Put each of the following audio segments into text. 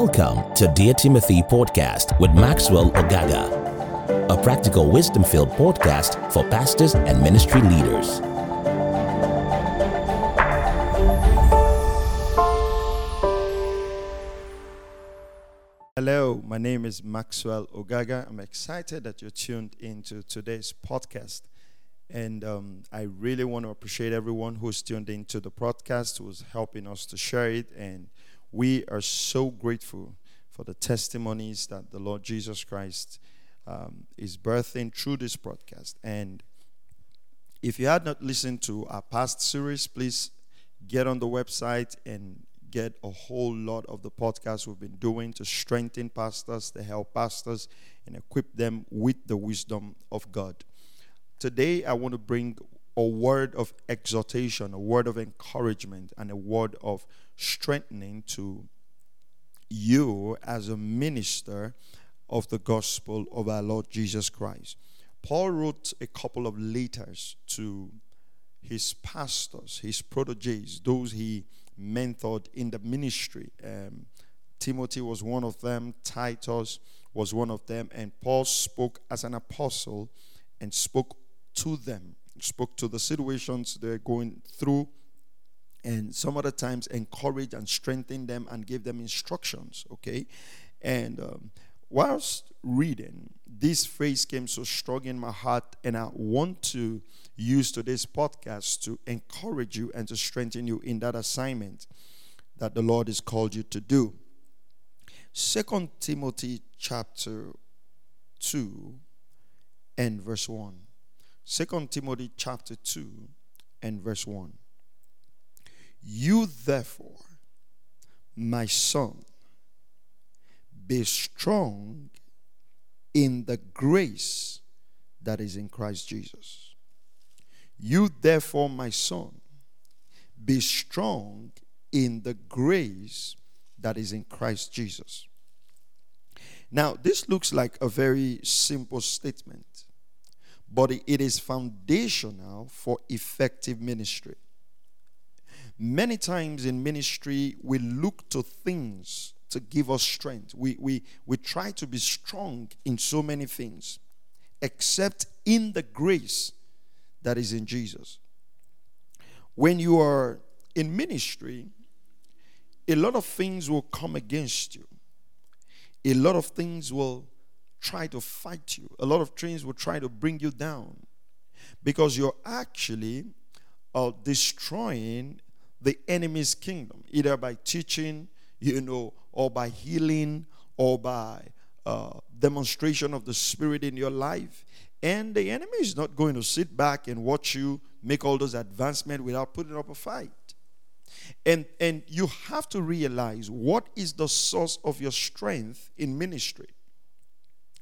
Welcome to Dear Timothy Podcast with Maxwell Ogaga, a practical wisdom filled podcast for pastors and ministry leaders. Hello, my name is Maxwell Ogaga. I'm excited that you're tuned into today's podcast. And um, I really want to appreciate everyone who's tuned into the podcast, who's helping us to share it. And we are so grateful for the testimonies that the Lord Jesus Christ um, is birthing through this broadcast. And if you had not listened to our past series, please get on the website and get a whole lot of the podcasts we've been doing to strengthen pastors, to help pastors, and equip them with the wisdom of God. Today, I want to bring a word of exhortation, a word of encouragement, and a word of strengthening to you as a minister of the gospel of our Lord Jesus Christ. Paul wrote a couple of letters to his pastors, his proteges, those he mentored in the ministry. Um, Timothy was one of them, Titus was one of them, and Paul spoke as an apostle and spoke to them, spoke to the situations they're going through, and some other times encourage and strengthen them and give them instructions. Okay, and um, whilst reading, this phrase came so strong in my heart, and I want to use today's podcast to encourage you and to strengthen you in that assignment that the Lord has called you to do. Second Timothy chapter 2 and verse 1. Second Timothy chapter 2 and verse 1. You therefore, my son, be strong in the grace that is in Christ Jesus. You therefore, my son, be strong in the grace that is in Christ Jesus. Now, this looks like a very simple statement, but it is foundational for effective ministry. Many times in ministry, we look to things to give us strength. We, we, we try to be strong in so many things, except in the grace that is in Jesus. When you are in ministry, a lot of things will come against you. A lot of things will try to fight you. A lot of things will try to bring you down because you're actually uh, destroying the enemy's kingdom, either by teaching, you know, or by healing, or by uh, demonstration of the Spirit in your life. And the enemy is not going to sit back and watch you make all those advancements without putting up a fight. And, and you have to realize what is the source of your strength in ministry.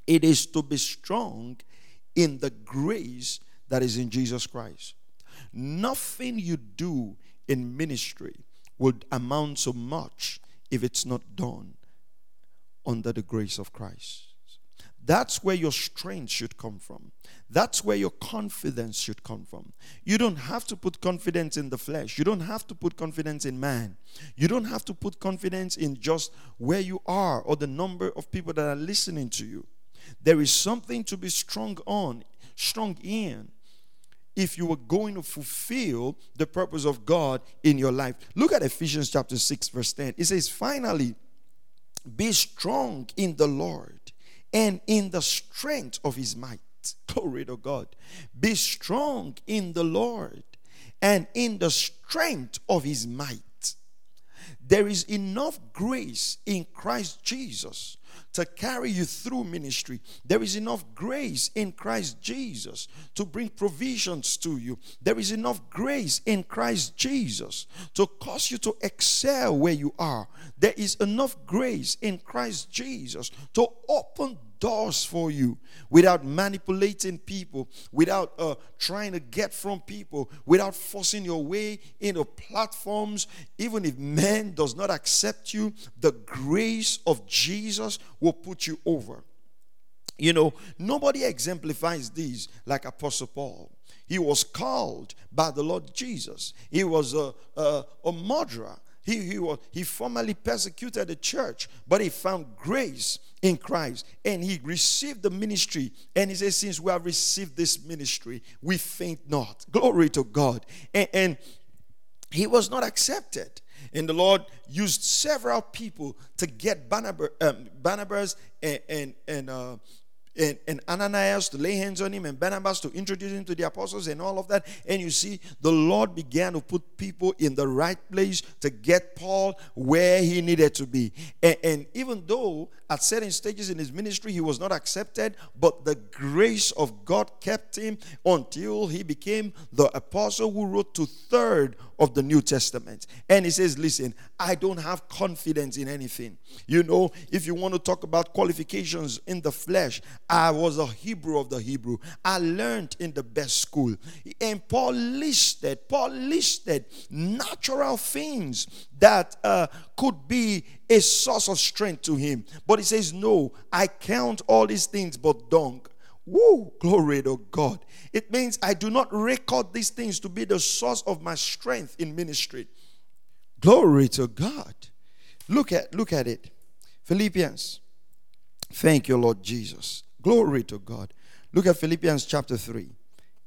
It is to be strong in the grace that is in Jesus Christ. Nothing you do in ministry would amount so much if it's not done under the grace of Christ. That's where your strength should come from. That's where your confidence should come from. You don't have to put confidence in the flesh. You don't have to put confidence in man. You don't have to put confidence in just where you are or the number of people that are listening to you. There is something to be strong on, strong in, if you are going to fulfill the purpose of God in your life. Look at Ephesians chapter 6, verse 10. It says, Finally, be strong in the Lord and in the strength of his might. Glory to God. Be strong in the Lord and in the strength of his might. There is enough grace in Christ Jesus to carry you through ministry. There is enough grace in Christ Jesus to bring provisions to you. There is enough grace in Christ Jesus to cause you to excel where you are. There is enough grace in Christ Jesus to open doors for you without manipulating people, without uh, trying to get from people, without forcing your way into platforms. Even if man does not accept you, the grace of Jesus will put you over. You know, nobody exemplifies these like Apostle Paul. He was called by the Lord Jesus. He was a, a, a murderer he, he, was, he formerly persecuted the church, but he found grace in Christ and he received the ministry. And he says, Since we have received this ministry, we faint not. Glory to God. And, and he was not accepted. And the Lord used several people to get Barnabas, um, Barnabas and, and, and uh, and, and Ananias to lay hands on him and Barnabas to introduce him to the apostles and all of that. And you see, the Lord began to put people in the right place to get Paul where he needed to be. And, and even though at certain stages in his ministry he was not accepted, but the grace of God kept him until he became the apostle who wrote to third of the New Testament. And he says, Listen, I don't have confidence in anything. You know, if you want to talk about qualifications in the flesh, I was a Hebrew of the Hebrew. I learned in the best school. And Paul listed, Paul listed natural things that uh, could be a source of strength to him. But he says, No, I count all these things but dung. Woo, glory to God. It means I do not record these things to be the source of my strength in ministry. Glory to God. Look at look at it. Philippians. Thank you, Lord Jesus. Glory to God. Look at Philippians chapter 3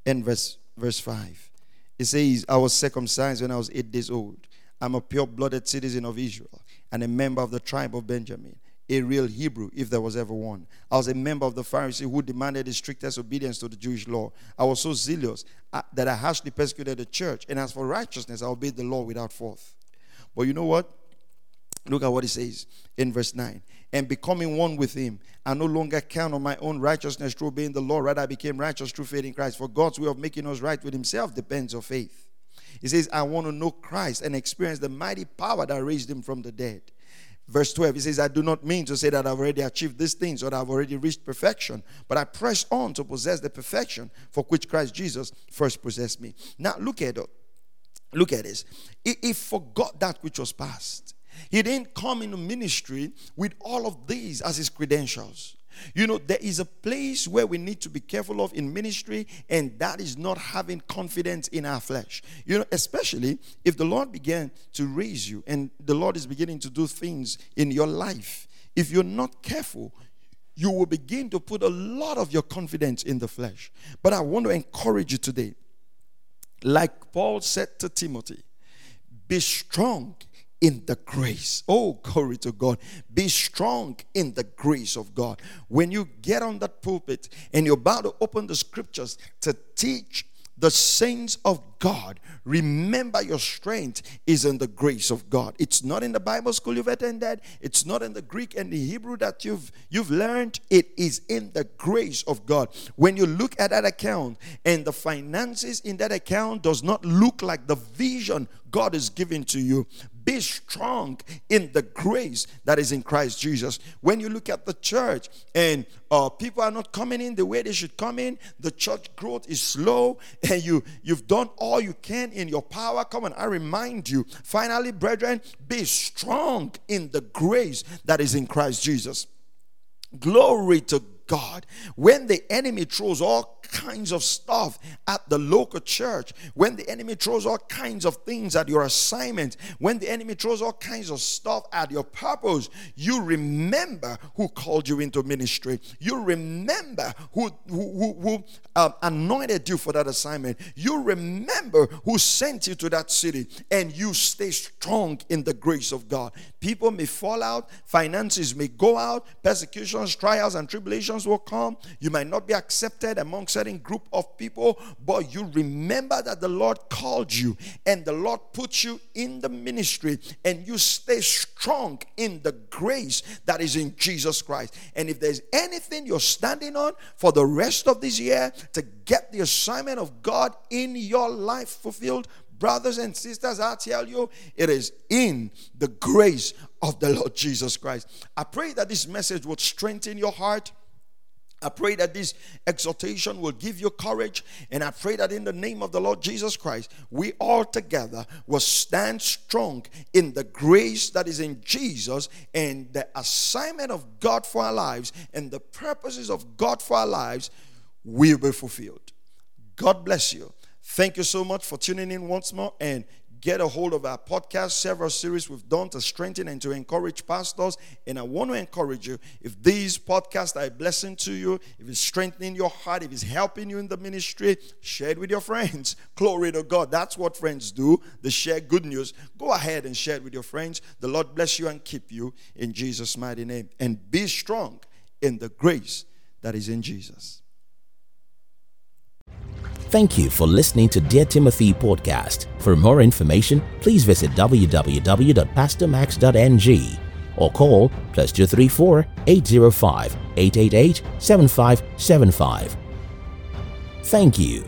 and verse, verse 5. It says, I was circumcised when I was eight days old. I'm a pure blooded citizen of Israel and a member of the tribe of Benjamin, a real Hebrew, if there was ever one. I was a member of the Pharisee who demanded the strictest obedience to the Jewish law. I was so zealous uh, that I harshly persecuted the church. And as for righteousness, I obeyed the law without fault. But you know what? Look at what he says in verse 9 and becoming one with him. I no longer count on my own righteousness through obeying the law. Rather, I became righteous through faith in Christ. For God's way of making us right with himself depends on faith. He says, I want to know Christ and experience the mighty power that raised him from the dead. Verse 12, he says, I do not mean to say that I've already achieved these things or that I've already reached perfection, but I press on to possess the perfection for which Christ Jesus first possessed me. Now, look at it. Look at this. He forgot that which was past. He didn't come into ministry with all of these as his credentials. You know, there is a place where we need to be careful of in ministry, and that is not having confidence in our flesh. You know, especially if the Lord began to raise you and the Lord is beginning to do things in your life. If you're not careful, you will begin to put a lot of your confidence in the flesh. But I want to encourage you today, like Paul said to Timothy, be strong in the grace. Oh, glory to God. Be strong in the grace of God. When you get on that pulpit and you're about to open the scriptures to teach the saints of God, remember your strength is in the grace of God. It's not in the Bible school you've attended, it's not in the Greek and the Hebrew that you've you've learned. It is in the grace of God. When you look at that account and the finances in that account does not look like the vision God is giving to you, be strong in the grace that is in Christ Jesus. When you look at the church and uh, people are not coming in the way they should come in, the church growth is slow, and you you've done all you can in your power. Come on, I remind you. Finally, brethren, be strong in the grace that is in Christ Jesus. Glory to God. When the enemy throws all kinds of stuff at the local church, when the enemy throws all kinds of things at your assignment, when the enemy throws all kinds of stuff at your purpose, you remember who called you into ministry. You remember who, who, who, uh, anointed you for that assignment. You remember who sent you to that city, and you stay strong in the grace of God. People may fall out, finances may go out, persecutions, trials, and tribulations will come. You might not be accepted amongst certain group of people, but you remember that the Lord called you and the Lord put you in the ministry and you stay strong in the grace that is in Jesus Christ. And if there's anything you're standing on for the rest of this year to get the assignment of God in your life fulfilled, brothers and sisters, I tell you, it is in the grace of the Lord Jesus Christ. I pray that this message would strengthen your heart I pray that this exhortation will give you courage, and I pray that in the name of the Lord Jesus Christ, we all together will stand strong in the grace that is in Jesus and the assignment of God for our lives and the purposes of God for our lives will be fulfilled. God bless you. Thank you so much for tuning in once more, and get a hold of our podcast, several series we've done to strengthen and to encourage pastors. And I want to encourage you if these podcasts are a blessing to you, if it's strengthening your heart, if it's helping you in the ministry, share it with your friends. Glory to God. That's what friends do. They share good news. Go ahead and share it with your friends. The Lord bless you and keep you in Jesus' mighty name. And be strong in the grace that is in Jesus. Thank you for listening to Dear Timothy podcast. For more information, please visit www.pastormax.ng or call plus 234 805 888 7575. Thank you.